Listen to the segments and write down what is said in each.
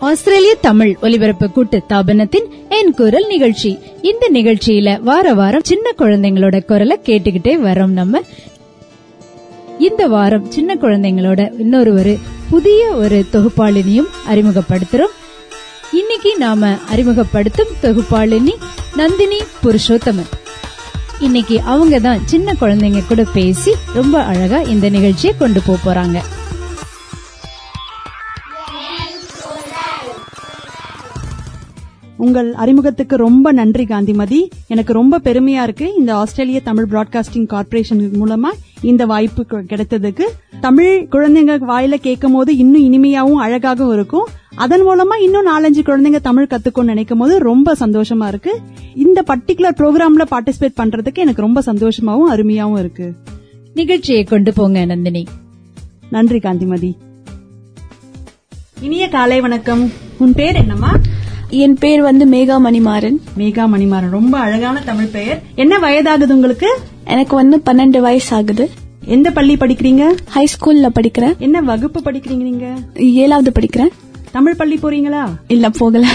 ஆஸ்திரேலிய தமிழ் ஒலிபரப்பு கூட்டு தாபனத்தின் என் குரல் நிகழ்ச்சி. இந்த நிகழ்ச்சியில வார வாரம் சின்ன குழந்தைங்களோட குரலை கேட்டுக்கிட்டே வரோம் நம்ம. இந்த வாரம் சின்ன குழந்தைங்களோட இன்னொரு ஒரு புதிய ஒரு தொகுப்பாளினியும் அறிமுகப்படுத்துறோம். இன்னைக்கு நாம அறிமுகப்படுத்தும் தொகுப்பாளினி நந்தினி புருஷோத்தமன். இன்னைக்கு அவங்க தான் சின்ன குழந்தைங்க கூட பேசி ரொம்ப அழகா இந்த நிகழ்ச்சியை கொண்டு போறாங்க. உங்கள் அறிமுகத்துக்கு ரொம்ப நன்றி காந்திமதி. எனக்கு ரொம்ப பெருமையா இருக்கு இந்த ஆஸ்திரேலிய தமிழ் பிராட்காஸ்டிங் கார்ப்பரேஷன் மூலமா இந்த வாய்ப்பு கிடைத்ததுக்கு. தமிழ் குழந்தைங்க வாயில கேட்கும் போது இன்னும் இனிமையாவும் அழகாகவும் இருக்கும். அதன் மூலமா இன்னும் நாலஞ்சு குழந்தைங்க தமிழ் கத்துக்கணும்னு நினைக்கும் போது ரொம்ப சந்தோஷமா இருக்கு. இந்த பர்டிகுலர் ப்ரோக்ராம்ல பார்ட்டிசிபேட் பண்றதுக்கு எனக்கு ரொம்ப சந்தோஷமாவும் அருமையாவும் இருக்கு. நிகழ்ச்சியை கொண்டு போங்க நந்தினி. நன்றி காந்திமதி. இனிய காலை வணக்கம். உன் பேர் என்னம்மா? என் பேர் வந்து மேகா மணிமாறன் மேகா மணிமாறன் ரொம்ப அழகான தமிழ் பெயர். என்ன வயதாகுது உங்களுக்கு? எனக்கு வந்து பன்னெண்டு வயசு ஆகுது எந்த பள்ளி படிக்கிறீங்க? ஹை ஸ்கூல்ல படிக்கிறேன். என்ன வகுப்பு படிக்கிறீங்க நீங்க? ஏழாவது படிக்கிறேன். தமிழ் பள்ளி போறீங்களா? இல்ல போகல.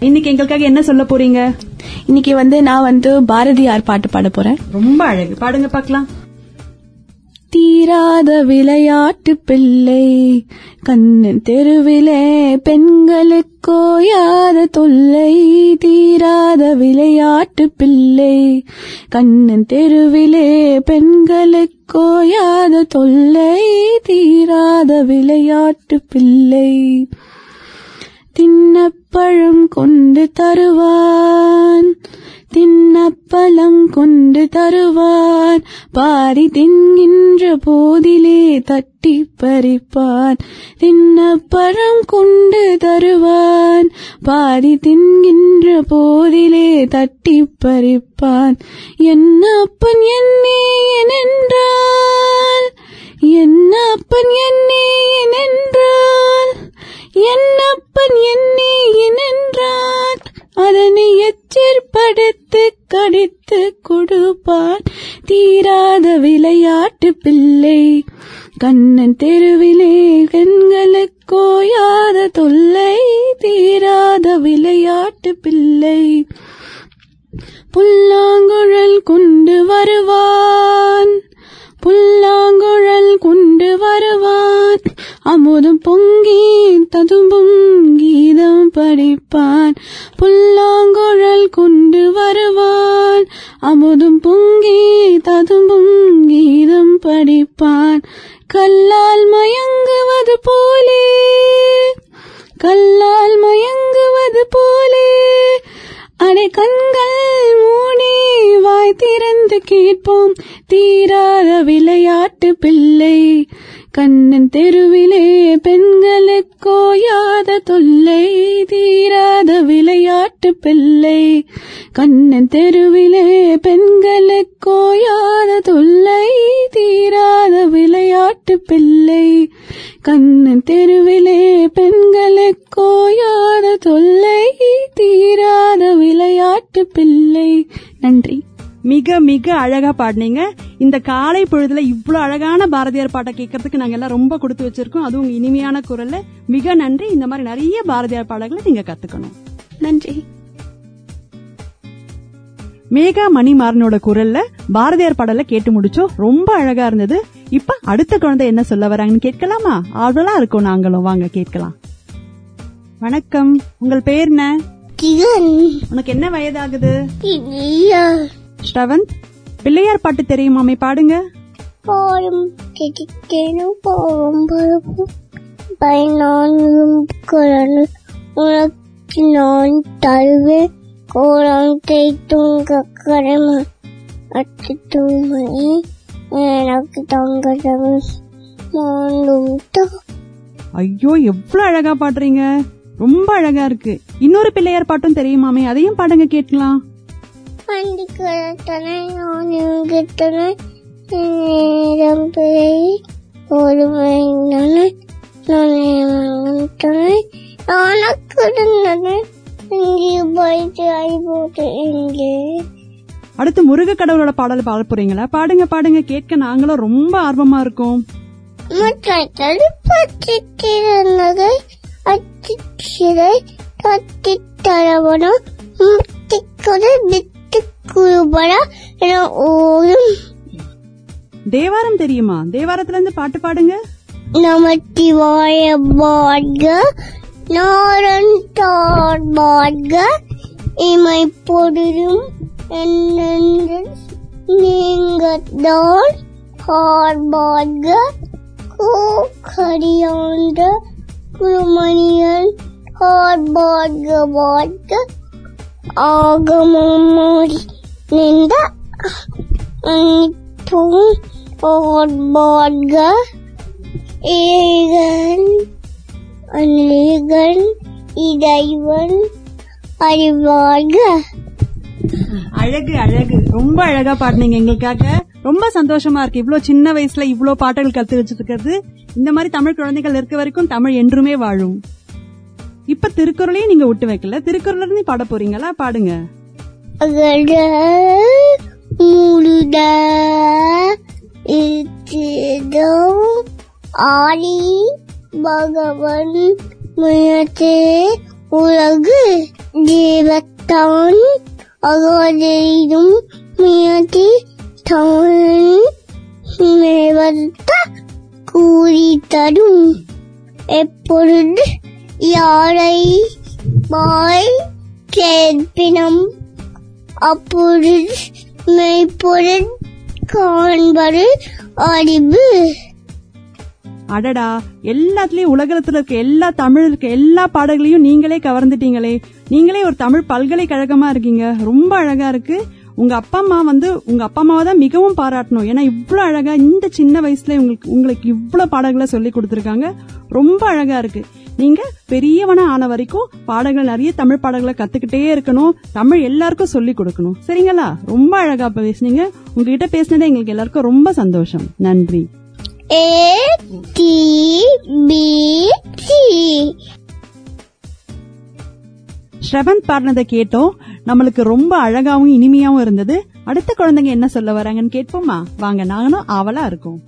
இன்னைக்கு எங்களுக்காக என்ன சொல்ல போறீங்க? இன்னைக்கு வந்து நான் வந்து பாரதியார் பாட்டு பாட போறேன். ரொம்ப அழகு. பாடுங்க பாக்கலாம். தீராத விளையாட்டு பிள்ளை. கண்ணன் தெருவிலே பெண்களுக்கோ யாத தொல்லை. தீராத விளையாட்டு பிள்ளை. கண்ணன் தெருவிலே பெண்களுக்கோ யாத தொல்லை. தீராத விளையாட்டு பிள்ளை. தின்னப்பழம் கொண்டு தருவான். தின்னப்பழம் கொண்டு தருவான். பாரி தின்கின்ற போதிலே தட்டி பறிப்பான். தின்னப்பழம் கொண்டு தருவான். பாரி தின்கின்ற போதிலே தட்டி பறிப்பான். என்ன அப்பன் என்னே என்றால் என்ன அப்பன் என்னே என்றால் என்னப்பன் என்னே என்றான் அதனை எச்சிற்படுத்து கடித்து கொடுப்பான் தீராத விளையாட்டு பிள்ளை கண்ணன் தெருவிலே கண்களுக்கோயாத தொல்லை தீராத விளையாட்டு பிள்ளை புல்லாங்குழல் கொண்டு வருவான். புல்லாங்குழல் கொண்டு வருவான் அமுதம் பொங்கி ததும்பும் கீதம் படிப்பான் புல்லாங்குழல் கொண்டு வருவான் அமுதம் பொங்கி ததும்பும் கீதம் படிப்பான் கல்லால் மயங்குவது போலே. கல்லால் மயங்குவது போலே. அடை கண்கள் மூ வாய் திறந்து கேட்போம். தீராத விளையாட்டு பிள்ளை. கண்ணன் தெருவிலே பெண்களுக்கோயாத தொல்லை. தீராத விளையாட்டு பிள்ளை. கண்ணன் தெருவிலே பெண்களுக்கோயாத தொல்லை. தீராத விளையாட்டு பிள்ளை. கண்ணன் தெருவிலே பெண்களுக்கோயாத தொல்லை. தீராத விளையாட்டு பிள்ளை. நன்றி. மிக மிக அழகா பாடினீங்க. இந்த காலை பொழுதுல இவ்ளோ அழகான பாரதியார் பாட்டை கேட்கறதுக்கு நாங்க எல்லாம் ரொம்ப கொடுத்து வச்சிருக்கோம். அதுவும் உங்க இனிமையான குரல்ல. மிக நன்றி. இந்த மாதிரி நிறைய பாரதியார் பாடல்களை நீங்க கத்துக்கணும். நன்றி. மேகா மணிமாறனோட குரல்ல பாரதியார் பாடலை கேட்டு முடிச்சோம். ரொம்ப அழகா இருந்தது. இப்ப அடுத்த குழந்தை என்ன சொல்ல வராங்கன்னு கேட்கலாமா? ஆவலா இருக்கோம் நாங்களும். வாங்க கேட்கலாம். வணக்கம். உங்கள் பேர் என்ன? உனக்கு என்ன வயதாகுது? ஸ்ரவந்த் பிள்ளையார் பாட்டு தெரியுமாமே பாடுங்க. போரும் கிட்டேனும் போரும் பருப்பும் பயனானும் குரல் உனக்கு நான் தருவேன். கோலம் தேய்த்தும் கடமை அச்சு தூமணி எனக்கு மாண்டும் ஐயோ எவ்வளவு அழகா பாடுறீங்க. ரொம்ப அழகா இருக்கு. இன்னொரு பிள்ளையார் பாட்டும் தெரியுமாமே அதையும் பாடுங்க கேட்கலாம். வண்டி கிடத்தனை நான் இங்கிட்டனை நேரம் பிழை ஒரு மைந்தனை நான் இங்கே போயிட்டு இங்கே. அடுத்து முருக கடவுளோட பாடல் பாட போறீங்களா? பாடுங்க பாடுங்க கேட்க நாங்களும் ரொம்ப ஆர்வமா இருக்கோம். முற்றத்தில் பற்றிருந்தது அச்சிச்சிறை தத்தித் தரவனம் முத்திக்குறை வித்துக் குருபரா தேவாரம் தெரியுமா? தேவாரத்துல இருந்து பாட்டு பாடுங்க. நமச்சிவாய பாட்க நாரன் தார் பாட்க இமை பொருளும் என்னென்று நீங்கத்தான் பார்பாட்க கூக்கரியாண்ட குருமணியன் பார்பாட்க பாட்க. ஆகமமாடி நின்ற அனைத்தும் ஏகன் அநேகன் இறைவன் அறிவார்க. அழகு அழகு. ரொம்ப அழகா பாடுனீங்க எங்களுக்காக ரொம்ப சந்தோஷமா இருக்கு. இவ்வளவு சின்ன வயசுல இவ்வளவு பாட்டுகள் கத்து வச்சிருக்கிறது. இந்த மாதிரி தமிழ் குழந்தைகள் இருக்க வரைக்கும் தமிழ் என்றுமே வாழும். இப்ப திருக்குறளையும் நீங்க விட்டு வைக்கல. திருக்குறள் இருந்து பாட போறீங்களா? பாடுங்க. ஆடி பகவன் முயற்சி உலகு தேவத்தான் அகோதரிடும் முயற்சி தமிழ் கூறி தரும். எப்பொழுது யாரை வாய் கேட்பினம் அப்பொழுது மெய்ப்பொருள் காண்பரு அறிவு. அடடா எல்லாத்துலயும் உலகத்துல இருக்க எல்லா தமிழ் இருக்க எல்லா பாடல்களையும் நீங்களே கவர்ந்துட்டீங்களே. நீங்களே ஒரு தமிழ் பல்கலைக்கழகமா இருக்கீங்க. ரொம்ப அழகா இருக்கு. உங்க அப்பா அம்மா வந்து உங்க அப்பா அம்மாவை தான் மிகவும் பாராட்டணும். ஏன்னா இவ்வளவு அழகா இந்த சின்ன வயசுல உங்களுக்கு உங்களுக்கு இவ்வளவு பாடல்களை சொல்லி கொடுத்துருக்காங்க. ரொம்ப அழகா இருக்கு. நீங்க பெரியவனா ஆன வரைக்கும் பாடல்கள் நிறைய தமிழ் பாடல்களை கத்துக்கிட்டே இருக்கணும். தமிழ் எல்லாருக்கும் சொல்லி கொடுக்கணும். சரிங்களா? ரொம்ப அழகா பேசுனீங்க. உங்ககிட்ட பேசினதே எங்களுக்கு எல்லாருக்கும் ரொம்ப சந்தோஷம். நன்றி. A D P D Sravanth பாடினதை கேட்டோம். நம்மளுக்கு ரொம்ப அழகாவும் இனிமையாவும் இருந்தது. அடுத்த குழந்தைங்க என்ன சொல்ல வராங்கன்னு கேட்போமா? வாங்க நாங்களும் ஆவலா இருக்கோம்.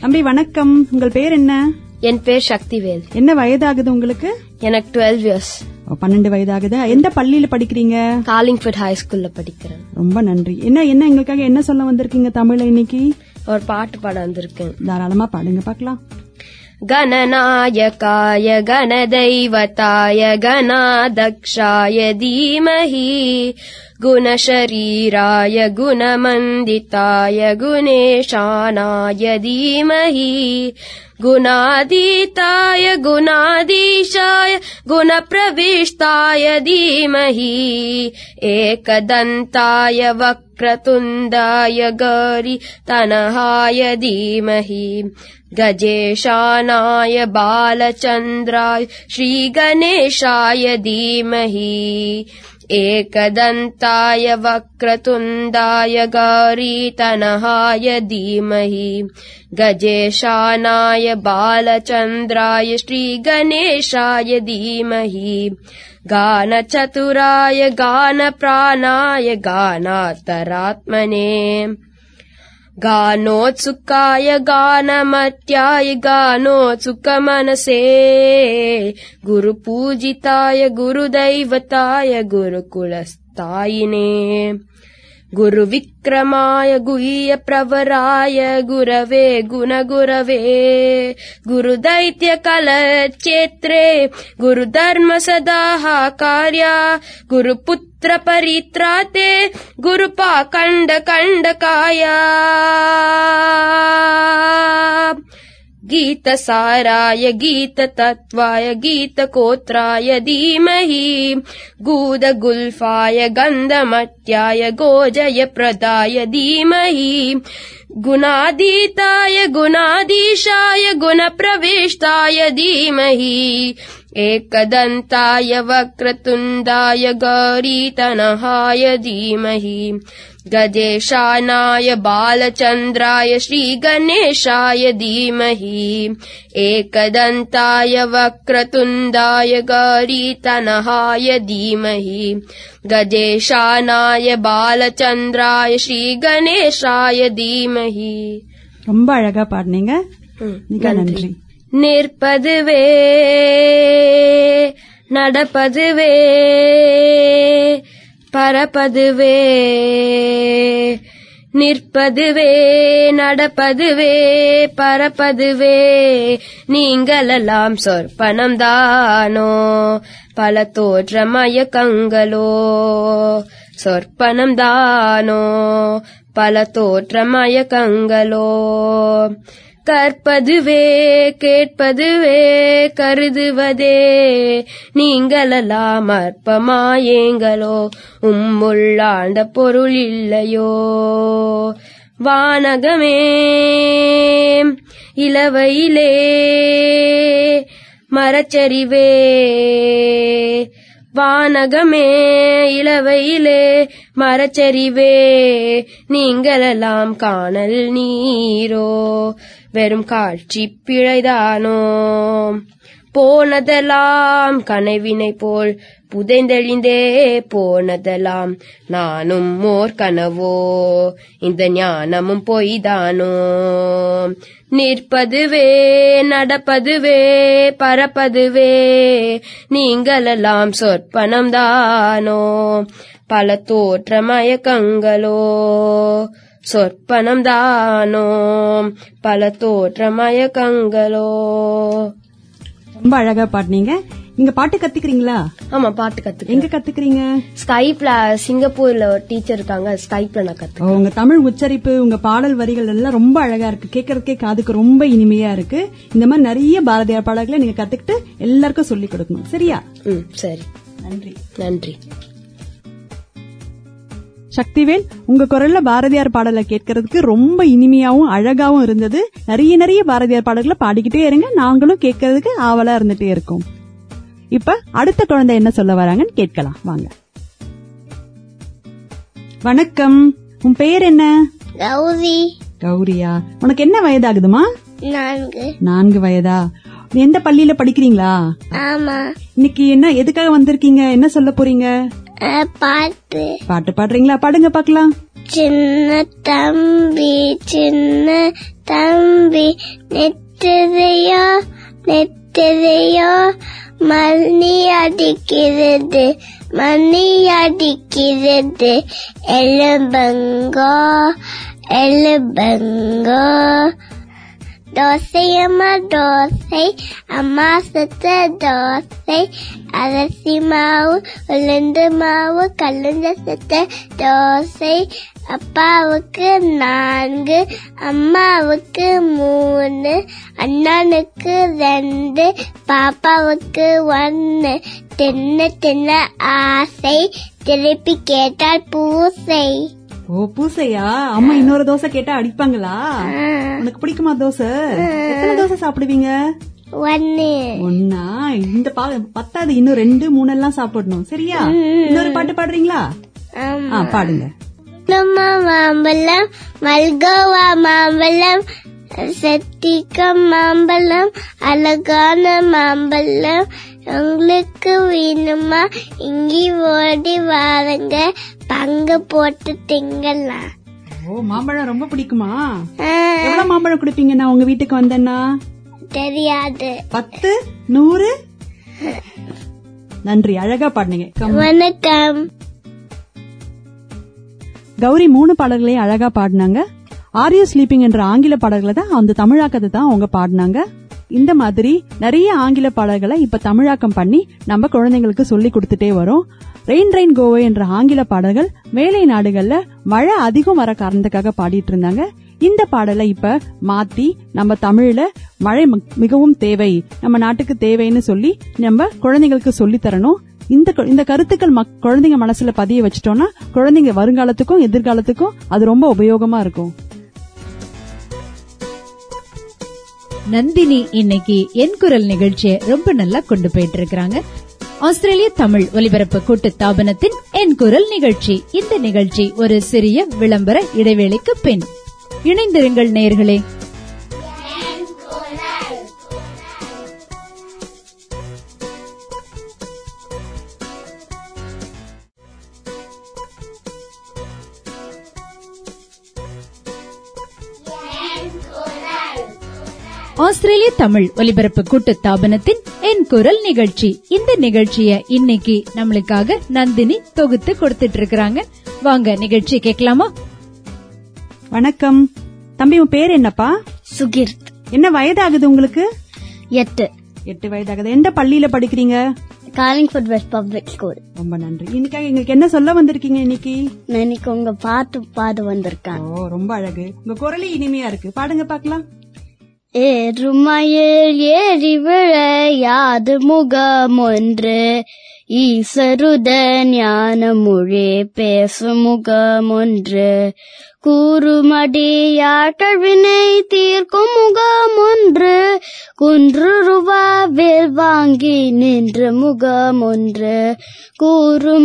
தம்பி வணக்கம். உங்கள் பேர் என்ன? என் பேர் சக்திவேல். என்ன வயதாகுது உங்களுக்கு? எனக்கு டுவெல் இயர்ஸ். பன்னெண்டு வயதாகுது? எந்த பள்ளியில படிக்கிறீங்க? காலிங்ஃபர்ட் ஹை ஸ்கூல்ல படிக்கிறேன். ரொம்ப நன்றி. என்ன என்ன எங்களுக்காக என்ன சொல்ல வந்திருக்கீங்க தமிழ்ல இன்னைக்கு? ஒரு பாட்டு பாட வந்திருக்கேன். தாராளமா பாடுங்க பார்க்கலாம் गणनायकाय गणदैवताय गणादक्षाय धीमहि गुणशरीराय गुणमन्दिताय गुणेशानाय धीमहि गुणातीताय गुणाधीशाय गुणप्रविष्टाय धीमहि एकदन्ताय वक्रतुण्डाय गौरि तनहाय धीमहि गजेशानाय बालचन्द्राय श्रीगणेशाय धीमहि। एकदन्ताय वक्रतुण्डाय गौरीतनहाय धीमहि। गजेशानाय बालचन्द्राय श्रीगणेशाय धीमहि। गानचतुराय गानप्राणाय गानातरात्मने गानोत्सुकाय गानमत्याय गानोत्सुकमनसे। गुरुपूजिताय गुरुदैवताय गुरुकुलस्थायिने। गुरुविक्रमाय गुह्यप्रवराय गुरवे गुणगुरवे। गुरुदैत्यकलक्षेत्रे गुरुधर्म परित्रा ते गुरुपाकण्डकण्डकाया गीतसाराय गीततत्त्वाय गीतकोत्राय धीमहि। गूदगुल्फाय गन्धमट्याय गोजयप्रदाय धीमहि। गुणाधीताय गुणाधीशाय गुणप्रविष्टाय धीमहि। एकदन्ताय वक्रतुण्डाय गौरीतनहाय धीमहि गजेशानाय बालचन्द्राय श्रीगणेशाय धीमहि एकदन्ताय वक्रतुण्डाय गौरीतनहाय धीमहि गजेशानाय बालचन्द्राय श्रीगणेशाय धीमहि ரொம்ப அழகா பாடுனீங்க மிக நன்றி நிற்பதுவே நடப்பதுவே பரப்பதுவே நிற்பதுவே நடப்பதுவே பரப்பதுவே. நீங்களெல்லாம் சொற்பனம் தானோ பல தோற்ற மயக்கங்களோ. சொற்பனம் தானோ பல தோற்ற மயக்கங்களோ. கற்பதுவே கேட்பதுவே கருதுவதே. நீங்களெல்லாம் அற்பமாயேங்களோ உம்முள்ளாண்ட பொருள் இல்லையோ. வானகமே இளவையிலே மரச்சரிவே. வானகமே இளவையிலே மரச்சரிவே. நீங்களெல்லாம் காணல் நீரோ. வெறும் காட்சி பிழைதானோ போனதெல்லாம் கனவினை போல் புதைந்தெழிந்தே போனதெல்லாம் நானும் மோர் கனவோ? இந்த ஞானமும் பொய்தானோ? நிற்பதுவே நடப்பதுவே பறப்பதுவே நீங்களெல்லாம் சொற்பனம் தானோ பல தோற்ற மயக்கங்களோ சொற்பனம் தானோ பல தோற்ற மயக்கங்களோ ரொம்ப அழகா பாடுனீங்க. நீங்க பாட்டு கத்துக்கிறீங்களா? ஆமா பாட்டு கத்துக்க எங்க கத்துக்கிறீங்க? ஸ்கைப்ல சிங்கப்பூர்ல ஒரு டீச்சர் இருக்காங்க ஸ்கைப்ல நான் கத்து உங்க தமிழ் உச்சரிப்பு உங்க பாடல் வரிகள் எல்லாம் ரொம்ப அழகா இருக்கு. கேட்கறதுக்கே காதுக்கு ரொம்ப இனிமையா இருக்கு. இந்த மாதிரி நிறைய பாரதியார் பாடல்களை நீங்க கத்துக்கிட்டு எல்லாருக்கும் சொல்லி கொடுக்கணும். சரியா? ம் சரி. நன்றி. நன்றி. சக்திவேல் உங்க குரல்ல பாரதியார் பாடலை கேட்கறதுக்கு ரொம்ப இனிமையாவும் அழகாவும் இருந்தது. நிறைய நிறைய பாரதியார் பாடல்களை பாடிக்கிட்டே இருங்க. நாங்களும் கேட்கறதுக்கு ஆவலா இருந்துட்டே இருக்கோம். இப்ப அடுத்த குழந்தை என்ன சொல்ல வராங்கன்னு கேட்கலாம். வாங்க. வணக்கம். உன் பெயர் என்ன? கௌரி. கௌரியா? உனக்கு என்ன வயதாகுதுமா? நான்கு. நான்கு வயதா? நீ எந்த பள்ளியில படிக்கிறீங்களா? ஆமா. இன்னைக்கு என்ன எதுக்காக வந்திருக்கீங்க? என்ன சொல்ல போறீங்க? பாட்டு. பாட்டு பாடுறீங்களா? பாடுங்க பாக்கலாம். சின்ன தம்பி சின்ன தம்பி நெட்டதையோ நெட்டதையோ மணி அடிக்கிறது மணி அடிக்கிறது. எலும்பங்கோ எலும்பங்கோ. தோசை அம்மா தோசை அம்மா சுத்த தோசை அரிசி மாவு உளுந்து மாவு கல்லுந்த சுத்த தோசை அப்பாவுக்கு நான்கு அம்மாவுக்கு மூணு அண்ணனுக்கு ரெண்டு பாப்பாவுக்கு ஒன்று தின்ன தின்ன ஆசை திருப்பி கேட்டால் பூசை. ஓ பூசையா? அம்மா இன்னொரு தோசை கேட்டா அடிப்பாங்களா? உனக்கு பிடிக்குமா தோசை? எத்தனை தோசை சாப்பிடுவீங்க? ஒன்னு. ஒன்னா? இந்த பா பத்தாது இன்னும் ரெண்டு மூணு எல்லாம் சாப்பிடணும். சரியா? இன்னொரு பாட்டு பாடுறீங்களா? ஆ பாடுங்க. மாம்பழம் மல்கோவா மாம்பழம் செத்திக்கம் மாம்பழம் அழகான மாம்பழம். உங்களுக்கு வேணுமா? இங்கி ஓடி வாருங்க. பங்கு போட்டு திங்கலாம் ஓ மாம்பழம் ரொம்ப பிடிக்குமா? எவ்வளவு மாம்பழம் கொடுப்பீங்க நான் உங்க வீட்டுக்கு வந்தேன்னா? தெரியாது. பத்து நூறு? நன்றி அழகா பாடுனீங்க. கம். வணக்கம். கௌரி மூணு பாடல்களையும் அழகா பாடினாங்க. ஆர் யூ ஸ்லீப்பிங் என்ற ஆங்கில பாடல்களை தான் அந்த தமிழாக்கத்தை தான் அவங்க பாடினாங்க. இந்த மாதிரி நிறைய ஆங்கில பாடல்களை இப்ப தமிழாக்கம் பண்ணி நம்ம குழந்தைங்களுக்கு சொல்லி கொடுத்துட்டே வரோம். ரெயின் ரெயின் கோவை என்ற ஆங்கில பாடல்கள் மேலை நாடுகள்ல மழை அதிகம் வர காரணத்துக்காக பாடிட்டு இருந்தாங்க. இந்த பாடலை இப்ப மாத்தி நம்ம தமிழ்ல மழை மிகவும் தேவை நம்ம நாட்டுக்கு தேவைன்னு சொல்லி நம்ம குழந்தைங்களுக்கு சொல்லி தரணும். இந்த இந்த கருத்துக்கள் குழந்தைங்க மனசுல பதிய வச்சிட்டோம்னா குழந்தைங்க வருங்காலத்துக்கும் எதிர்காலத்துக்கும் அது ரொம்ப உபயோகமா இருக்கும். நந்தினி இன்னைக்கு என் குரல் நிகழ்ச்சியை ரொம்ப நல்லா கொண்டு போயிட்டு இருக்கிறாங்க ஆஸ்திரேலிய தமிழ் ஒலிபரப்பு கூட்டு தாபனத்தின் என் குரல் நிகழ்ச்சி. இந்த நிகழ்ச்சி ஒரு சிறிய விளம்பர இடைவேளைக்கு பின். இணைந்திருங்கள் நேயர்களே ஆஸ்திரேலிய தமிழ் ஒலிபரப்பு கூட்டு தாபனத்தின் என் குரல் நிகழ்ச்சி. இந்த நிகழ்ச்சிய இன்னைக்கு நம்மளுக்காக நந்தினி தொகுத்து கொடுத்துட்டு இருக்காங்க வாங்க நிகழ்ச்சி கேட்கலாமா? வணக்கம். தம்பி உன் பேர் என்னப்பா? சுகிர்த். என்ன வயதாகுது உங்களுக்கு? எட்டு. எட்டு வயதாகுது. எந்த பள்ளியில படிக்கிறீங்க? காலிங்ஃபுட் வெஸ்ட் பப்ளிக் ஸ்கூல் ரொம்ப நன்றி. இன்னைக்காக எங்களுக்கு என்ன சொல்ல வந்திருக்கீங்க இன்னைக்கு? நான் இன்னைக்கு உங்க பாட்டு பாடு வந்திருக்கேன் ஓ ரொம்ப அழகு. உங்க குரலே இனிமையா இருக்கு. பாடுங்க பாக்கலாம் ஏறுமயில் ஏறி விழையாது முகம் ஒன்று ஈசருத ஞான மொழி பேசும் முகம் ஒன்று தீர்க்கும் முகமொன்று. குன்று ரூபாவில் வாங்கி நின்ற முகமொன்று. ஒன்று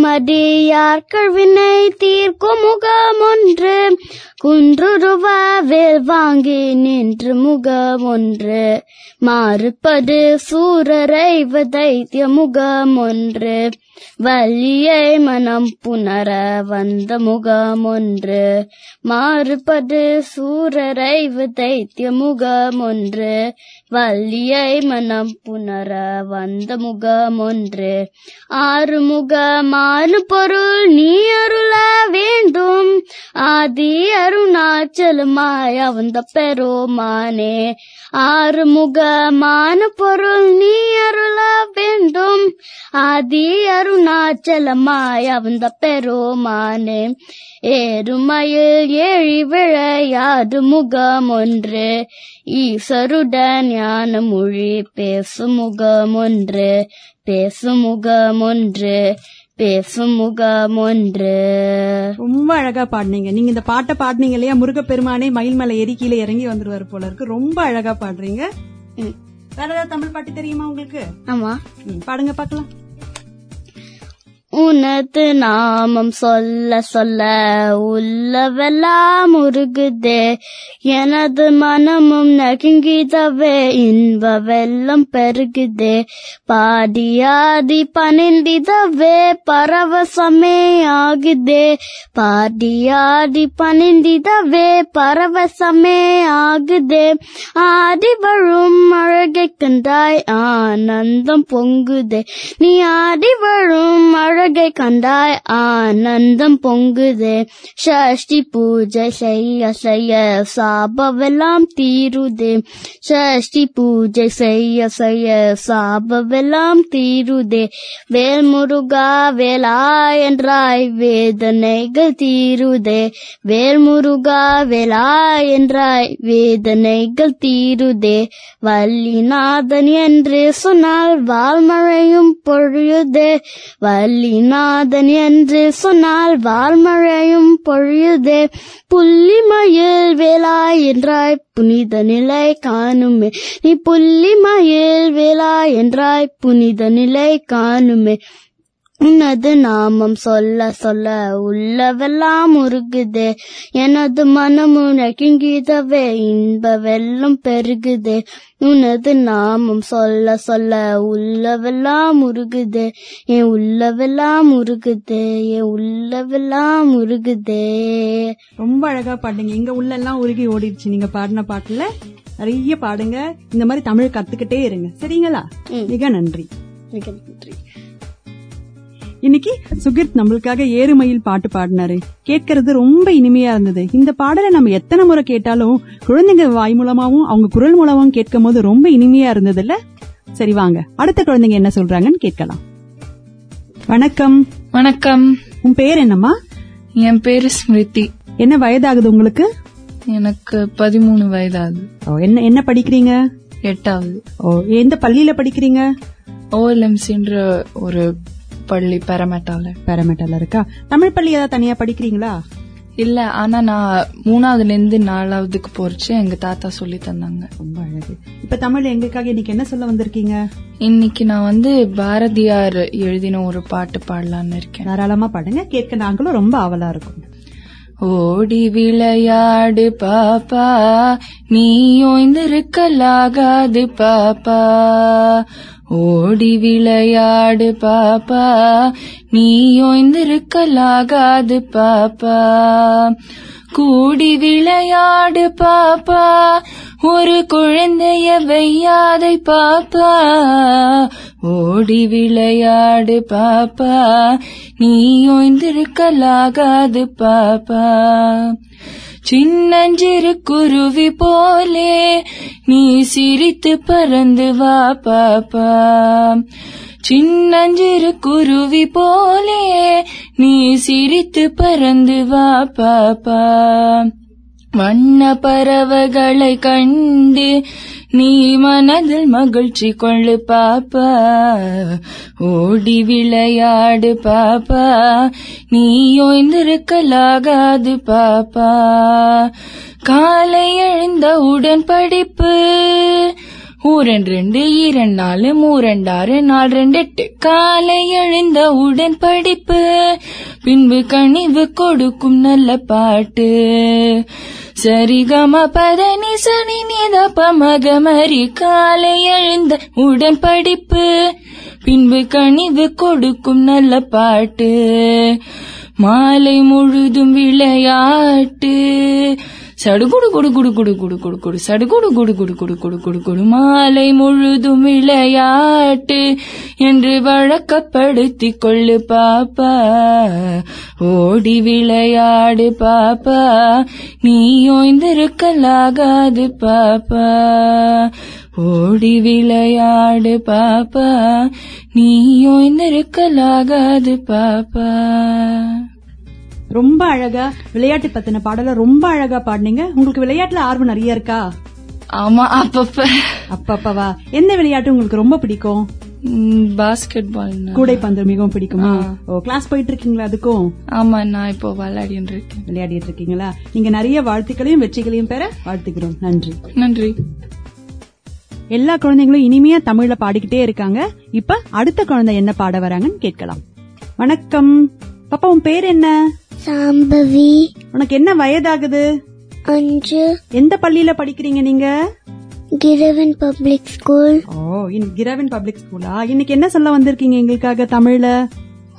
தீர்க்கும் முகமொன்று. குன்று ரூபாவில் வாங்கி நின்று முகம் ஒன்று மாறுபது சூரரைவ தைத்திய முகம் ஒன்று positive வலியை மனம் புணர வந்த முகம் ஒன்று மாறுபது சூரரை தைத்திய முகம் ஒன்று வல்லியை மனம் புணர வந்த முகம் ஒன்று ஆறு முகமான பொருள் நீ அருள வேண்டும் ஆதி அருணாச்சலமாய் அவந்த பெருமானே. ஆறு முகமான பொருள் நீ அருள வேண்டும் ஆதி அரு அருணாச்சலமாய் வந்த பெருமானே ஏறுமயில் ஏழி விழையாது முகம் ஒன்று ஈசருடன் ஞான மொழி பேசும் முகம் ஒன்று பேசும் முகம் ஒன்று பேசும் முகம் ஒன்று ரொம்ப அழகா பாடுனீங்க. நீங்க இந்த பாட்டை பாடுனீங்க இல்லையா? முருகப்பெருமானே மயில்மலை ஏறி கீழே இறங்கி வந்துருவாரு போல இருக்கு. ரொம்ப அழகா பாடுறீங்க. வேற ஏதாவது தமிழ் பாட்டு தெரியுமா உங்களுக்கு? ஆமா. பாடுங்க பாக்கலாம் உனது நாமம் சொல்ல சொல்ல உள்ளவெல்லாம் உருகுதே. எனது மனமும் நகுங்கிதவே இன்ப வெள்ளம் பெருகுதே. பாடியாதி பணிந்திதவே. பரவசமே ஆகுதே. பாடியாடி பணிந்திதவே. பரவசமே ஆகுதே. ஆடி வரும் அழகை கண்டாய். ஆனந்தம் பொங்குதே. நீ ஆடி வரும் அழகை கண்டாய் ஆனந்தம் பொங்குதே. ஷஷ்டி பூஜை செய்ய செய்ய சாபவெல்லாம் தீருதே. ஷஷ்டி பூஜை செய்ய செய்ய சாபவெல்லாம் தீருதே. வேல் முருகா வேலா என்றாய் வேதனைகள் தீருதே. வேல் முருகா வேலா என்றாய் வேதனைகள் தீருதே. வள்ளிநாதன் என்று சொன்னால் வால்மழையும் பொழியுதே. வள்ளி வள்ளிநாதன் என்று சொன்னால் வால்மழையும் பொழியுதே. புள்ளிமயில் வேளாய் என்றாய் புனித நிலை காணுமே. நீ புள்ளிமயில் வேளாய் என்றாய் புனித நிலை காணுமே. உனது நாமம் சொல்ல சொல்ல உள்ளவெல்லாம் உருகுதே. எனது மனம் உனக்கிங்கிதவே இன்ப வெள்ளம் பெருகுதே. உனது நாமம் சொல்ல சொல்ல உள்ளவெல்லாம் உருகுதே. என் உள்ளவெல்லாம் உருகுதே என் உள்ளவெல்லாம் உருகுதே. ரொம்ப அழகா பாடுங்க எங்க உள்ள எல்லாம் உருகி ஓடிடுச்சு. நீங்க பாடின பாட்டுல நிறைய பாடுங்க. இந்த மாதிரி தமிழ் கத்துக்கிட்டே இருங்க. சரிங்களா. மிக நன்றி. மிக நன்றி. இன்னைக்கு சுகிர்த் நம்மளுக்காக ஏறுமயில் பாட்டு பாடினாரு. கேட்கறது ரொம்ப இனிமையா இருந்தது. இந்த பாடலை நம்ம எத்தனை முறை கேட்டாலும் குழந்தைங்க வாய் மூலமாவும் அவங்க குரல் மூலமாவும் கேட்கும் போது ரொம்ப இனிமையா இருந்தது இல்ல சரி வாங்க. அடுத்த குழந்தைங்க என்ன சொல்றாங்கன்னு கேட்கலாம். வணக்கம். வணக்கம். உன் பேர் என்னம்மா? என் பேரு ஸ்மிருதி. என்ன வயதாகுது உங்களுக்கு? எனக்கு பதிமூணு வயதாகுது. என்ன என்ன படிக்கிறீங்க? எட்டாவது. ஓ எந்த பள்ளியில படிக்கிறீங்க? ஓஎல்எம்சின்ற ஒரு பள்ளி பெரமேட்டால. பேரமெட்டல்ல இருக்கா? தமிழ் பள்ளி ஏதாவது தனியா படிக்கிறீங்களா? இல்ல ஆனா நான் மூணாவதுல இருந்து நாலாவதுக்கு போறச்சு எங்க தாத்தா சொல்லி தந்தாங்க. ரொம்ப அழகு. இப்ப தமிழ் எங்களுக்காக இன்னைக்கு என்ன சொல்ல வந்திருக்கீங்க? இன்னைக்கு நான் வந்து பாரதியார் எழுதின ஒரு பாட்டு பாடலான்னு இருக்கேன். தாராளமா பாடுங்க. கேட்க நாங்களும் ரொம்ப ஆவலா இருக்கும். ஓடி விளையாடு பாப்பா நீ ஓய்ந்திருக்கலாகாது பாப்பா. ஓடி விளையாடு பாப்பா. நீ ஓய்ந்திருக்கலாகாது பாப்பா. கூடி விளையாடு பாப்பா. ஒரு குழந்தைய வையாதை பாப்பா. ஓடி விளையாடு பாப்பா. நீ ஓய்ந்திருக்கலாகாது பாப்பா. சின்னஞ்சிறு குருவி போலே நீ சிரித்து பறந்து வா பாப்பா. சின்னஞ்சிறு குருவி போலே நீ சிரித்து பறந்து வா பாப்பா. வண்ண பறவைகளை கண்டு நீ மனதில் மகிழ்ச்சி கொள்ளு பாப்பா. ஓடி விளையாடு பாப்பா. நீ ஓய்ந்திருக்கலாகாது பாப்பா. காலை எழுந்தவுடன் படிப்பு. ஊரண்டு ரெண்டு ஈரண்டு நாலு மூரண்டு ஆறு நாலு ரெண்டு எட்டு. காலை எழுந்த உடன் படிப்பு பின்பு கனிவு கொடுக்கும் நல்ல பாட்டு. சரிகம பதனி சனி நித பமகமரி காலை எழுந்த உடன் படிப்பு பின்பு கனிவு கொடுக்கும் நல்ல பாட்டு. மாலை முழுதும் விளையாட்டு சடுகுடு குடு குடு குடு குடு குடு குடு சடுகுடு குடு குடு குடு குடு குடு குடு மாலை முழுதும் விளையாட்டு என்று வழக்கப்படுத்திக் கொள்ளு பாப்பா. ஓடி விளையாடு பாப்பா. நீ ஓய்ந்திருக்கலாகாது பாப்பா. ஓடி விளையாடு பாப்பா. நீ ஓய்ந்திருக்கலாகாது பாப்பா. ரொம்ப அழகா விளையாட்டு பத்தின பாடல ரொம்ப அழகா பாடுனீங்க. உங்களுக்கு விளையாட்டுல ஆர்வம் நிறைய இருக்கா? ஆமா அப்பப்ப. அப்பப்பவா? எந்த விளையாட்டு உங்களுக்கு ரொம்ப பிடிக்கும்? பாஸ்கெட் பால் கூடைப்பந்து மிகவும் பிடிக்குமா? ஓ கிளாஸ் போயிட்டு இருக்கீங்களா அதுக்கும்? ஆமா நான் இப்போ விளையாடிட்டு இருக்கேன். விளையாடிட்டு இருக்கீங்களா நீங்க நிறைய வாழ்த்துக்களையும் வெற்றிகளையும் பெற வாழ்த்துக்கிறோம். நன்றி. நன்றி. எல்லா குழந்தைங்களும் இனிமையா தமிழ்ல பாடிக்கிட்டே இருக்காங்க. இப்ப அடுத்த குழந்தை என்ன பாட வராங்கன்னு கேட்கலாம். வணக்கம். பாப்பா உன் பேர் என்ன? சாம்பவி. உனக்கு என்ன வயதாகுது? அஞ்சு. எந்த பள்ளியில படிக்கிறீங்க நீங்க? கிரவன் பப்ளிக் ஸ்கூல். ஓ இன் கிரவன் பப்ளிக் ஸ்கூலா? இன்னைக்கு என்ன சொல்ல வந்திருக்கீங்க எங்களுக்காக தமிழ்ல?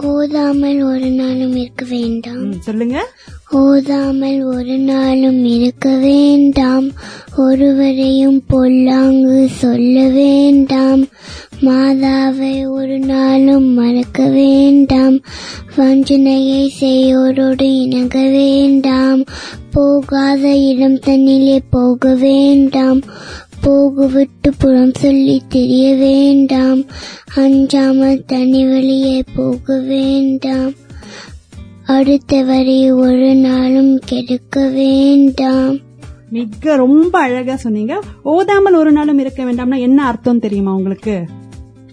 ஓதாமல் ஒரு நாளும் இருக்க வேண்டாம். சொல்லுங்க. ஓதாமல் ஒரு நாளும் இருக்க வேண்டாம். ஒருவரையும் பொல்லாங்கு சொல்ல வேண்டாம். மாதாவை ஒரு நாளும் மறக்க வேண்டாம். வஞ்சனையை செய்யோரோடு இணங்க வேண்டாம். போகாத இடம் தன்னிலே போக வேண்டாம். போகுவிட்டு புறம் சொல்லி தெரிய வேண்டாம். அஞ்சாமல் தனி வழியே போக வேண்டாம். அடுத்தவரை ஒரு நாளும் கெடுக்க வேண்டாம். மிக ரொம்ப அழகா சொன்னீங்க. ஓதாமல் ஒரு நாளும் இருக்க வேண்டாம்னா என்ன அர்த்தம் தெரியுமா உங்களுக்கு?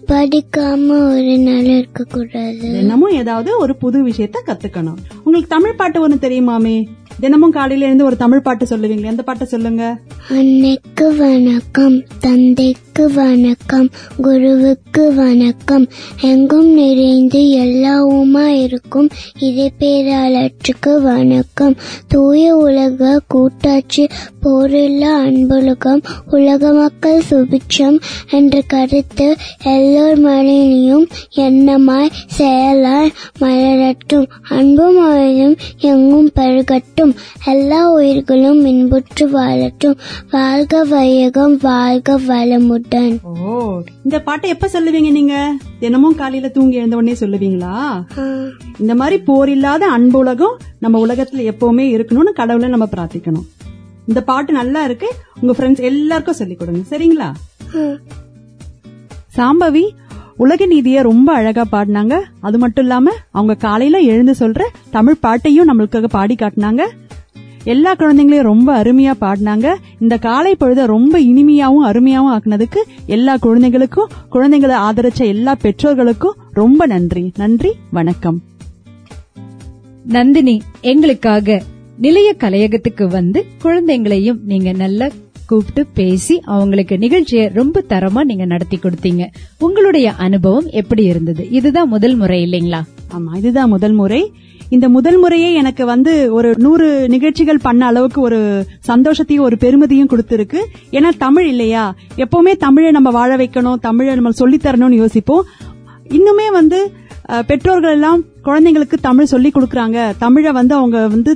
படிக்காம ஒரு நாள் இருக்க கூடாது தினமும் ஏதாவது ஒரு புது விஷயத்த கத்துக்கணும். உங்களுக்கு தமிழ் பாட்டு ஒண்ணு தெரியுமாமே? தினமும் காலையில இருந்து ஒரு தமிழ் பாட்டு சொல்லுவீங்களே எந்த பாட்டை சொல்லுங்க? அன்னைக்கு வணக்கம் தந்தைக்கு வணக்கம் குருவுக்கு வணக்கம். எங்கும் நிறைந்து எல்லாவுமா இருக்கும். இதை பேராளற்றுக்கு வணக்கம். தூய உலக கூட்டாட்சி போரில்லா அன்புலகம் உலக மக்கள் சுபிட்சம் என்ற கருத்து எல்லோர் மழையிலும் எண்ணமாய் செயலாய் மலரட்டும். அன்பும் அமைதியும் எங்கும் பெருகட்டும். எல்லா உயிர்களும் இன்புற்று வாழட்டும். வாழ்க வையகம் வாழ்க வளமுடன். ஓ இந்த பாட்டை எப்ப சொல்லுவீங்க நீங்க? தினமும் காலையில தூங்கி எழுந்த உடனே சொல்லுவீங்களா? இந்த மாதிரி போர் இல்லாத அன்பு உலகம் நம்ம உலகத்துல எப்பவுமே இருக்கணும்னு கடவுளை நம்ம பிரார்த்திக்கணும். இந்த பாட்டு நல்லா இருக்கு. உங்க ஃப்ரெண்ட்ஸ் எல்லாருக்கும் சொல்லிக் கொடுங்க. சரிங்களா? சாம்பவி உலக நீதிய ரொம்ப அழகா பாடினாங்க. அது மட்டும் இல்லாம அவங்க காலையில எழுந்து சொல்ற தமிழ் பாட்டையும் நம்மளுக்காக பாடி காட்டினாங்க. எல்லா குழந்தைங்களையும் ரொம்ப அருமையா பாடினாங்க. இந்த காலை பொழுத ரொம்ப இனிமையாவும் அருமையாவும் ஆக்குனதுக்கு எல்லா குழந்தைகளுக்கும் குழந்தைங்களை ஆதரிச்ச எல்லா பெற்றோர்களுக்கும் ரொம்ப நன்றி. நன்றி வணக்கம். நந்தினி எங்களுக்காக நிலைய கலையகத்துக்கு வந்து குழந்தைங்களையும் நீங்க நல்லா கூப்பிட்டு பேசி அவங்களுக்கு நிகழ்ச்சியை ரொம்ப தரமா நீங்க நடத்தி கொடுத்தீங்க. உங்களுடைய அனுபவம் எப்படி இருந்தது? இதுதான் முதல் முறை இல்லைங்களா? ஆமா இதுதான் முதல் முறை. இந்த முதல் முறையே எனக்கு வந்து ஒரு நூறு நிகழ்ச்சிகள் பண்ண அளவுக்கு ஒரு சந்தோஷத்தையும் ஒரு பெருமதியும் கொடுத்திருக்கு. ஏன்னா தமிழ் இல்லையா? எப்பவுமே தமிழை நம்ம வாழ வைக்கணும் தமிழை நம்ம சொல்லித் தரணும்னு யோசிப்போம். இன்னுமே வந்து பெற்றோர்கள் எல்லாம் குழந்தைங்களுக்கு தமிழ் சொல்லி கொடுக்கறாங்க. தமிழை வந்து அவங்க வந்து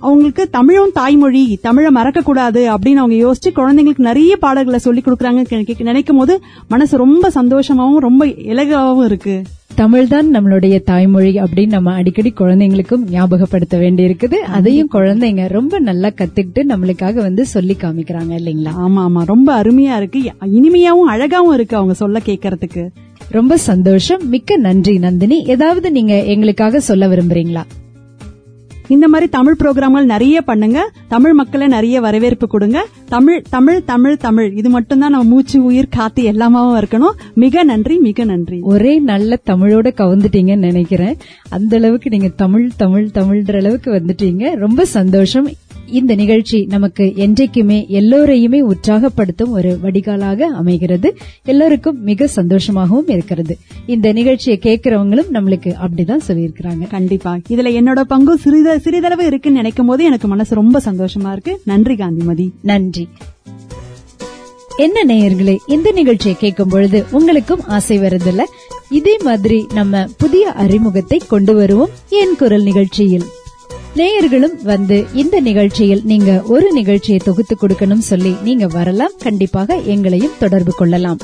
அவங்களுக்கு தமிழும் தாய்மொழி தமிழை மறக்க கூடாது அப்படின்னு அவங்க யோசிச்சு குழந்தைங்களுக்கு நிறைய பாடல்களை சொல்லி கொடுக்கறாங்க நினைக்கும் போது மனசு ரொம்ப சந்தோஷமாவும் ரொம்ப இலகாவும் இருக்கு. தமிழ்தான் நம்மளுடைய தாய்மொழி அப்படின்னு நம்ம அடிக்கடி குழந்தைங்களுக்கும் ஞாபகப்படுத்த வேண்டியிருக்குது. அதையும் குழந்தைங்க ரொம்ப நல்லா கத்துக்கிட்டு நம்மளுக்காக வந்து சொல்லி காமிக்கிறாங்க இல்லைங்களா? ஆமா ஆமா. ரொம்ப அருமையா இருக்கு. இனிமையாவும் அழகாவும் இருக்கு அவங்க சொல்ல கேட்கறதுக்கு ரொம்ப சந்தோஷம். மிக்க நன்றி நந்தினி. ஏதாவது நீங்க எங்களுக்காக சொல்ல விரும்புறீங்களா? இந்த மாதிரி தமிழ் ப்ரோக்ராம்கள் நிறைய பண்ணுங்க. தமிழ் மக்களை நிறைய வரவேற்பு கொடுங்க. தமிழ் தமிழ் தமிழ் தமிழ். இது மட்டும்தான் நம்ம மூச்சு உயிர் காத்து எல்லாமாவும் இருக்கணும். மிக நன்றி மிக நன்றி. ஒரே நல்ல தமிழோட கவுந்துட்டீங்கன்னு நினைக்கிறேன். அந்த அளவுக்கு நீங்க தமிழ் தமிழ் தமிழ்ன்ற அளவுக்கு வந்துட்டீங்க. ரொம்ப சந்தோஷம். இந்த நிகழ்ச்சி நமக்கு என்றைக்குமே எல்லோரையுமே உற்சாகப்படுத்தும் ஒரு வடிகாலாக அமைகிறது. எல்லோருக்கும் மிக சந்தோஷமாகவும் இருக்கிறது. இந்த நிகழ்ச்சியை கேட்கிறவங்களும் நம்மளுக்கு அப்படிதான் சொல்லியிருக்கிறாங்க. கண்டிப்பா. இதுல என்னோட பங்கு சிறித சிறிதளவு இருக்குன்னு நினைக்கும் போது எனக்கு மனசு ரொம்ப சந்தோஷமா இருக்கு. நன்றி காந்திமதி. நன்றி. என்ன நேயர்களே இந்த நிகழ்ச்சியை கேட்கும் பொழுது உங்களுக்கும் ஆசை வருதில்ல? இதே மாதிரி நம்ம புதிய அறிமுகத்தை கொண்டு வருவோம். என் குரல் நிகழ்ச்சியில். நேயர்களும் வந்து இந்த நிகழ்ச்சியில் நீங்க ஒரு நிகழ்ச்சியை தொகுத்து கொடுக்கணும் சொல்லி நீங்க வரலாம். கண்டிப்பாக எங்களையும் தொடர்பு கொள்ளலாம்.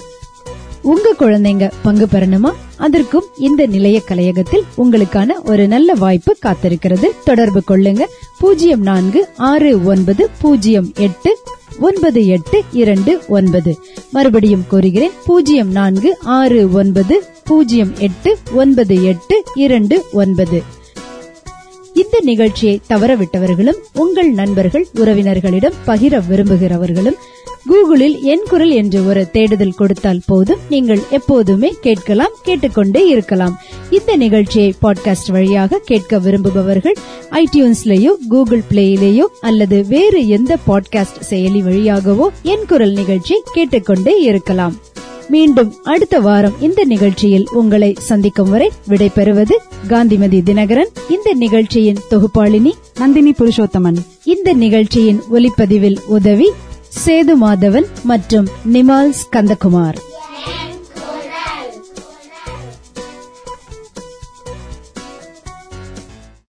உங்க குழந்தைங்க பங்கு பெறணுமா? அதற்கும் இந்த நிலைய கலையகத்தில் உங்களுக்கான ஒரு நல்ல வாய்ப்பு காத்திருக்கிறது. தொடர்பு கொள்ளுங்க. பூஜ்ஜியம் நான்கு ஆறு ஒன்பது பூஜ்ஜியம் எட்டு ஒன்பது எட்டு இரண்டு ஒன்பது. மறுபடியும் கூறுகிறேன். பூஜ்ஜியம் நான்கு ஆறு ஒன்பது பூஜ்ஜியம் எட்டு ஒன்பது எட்டு இரண்டு ஒன்பது. இந்த நிகழ்ச்சியை தவறவிட்டவர்களும் உங்கள் நண்பர்கள் உறவினர்களிடம் பகிர விரும்புகிறவர்களும் கூகுளில் என் குரல் என்று ஒரு தேடுதல் கொடுத்தால் போதும் நீங்கள் எப்போதுமே கேட்கலாம் கேட்டுக்கொண்டே இருக்கலாம். இந்த நிகழ்ச்சியை பாட்காஸ்ட் வழியாக கேட்க விரும்புபவர்கள் ஐடியூன்ஸ்லேயோ கூகுள் பிளேயிலேயோ அல்லது வேறு எந்த பாட்காஸ்ட் செயலி வழியாகவோ என் குரல் நிகழ்ச்சி கேட்டுக்கொண்டே இருக்கலாம். மீண்டும் அடுத்த வாரம் இந்த நிகழ்ச்சியில் உங்களை சந்திக்கும் வரை விடைபெறுவது காந்திமதி தினகரன். இந்த நிகழ்ச்சியின் தொகுப்பாளினி நந்தினி புருஷோத்தமன். இந்த நிகழ்ச்சியின் ஒலிப்பதிவில் உதவி சேது மாதவன் மற்றும் நிமால் ஸ்கந்தகுமார்.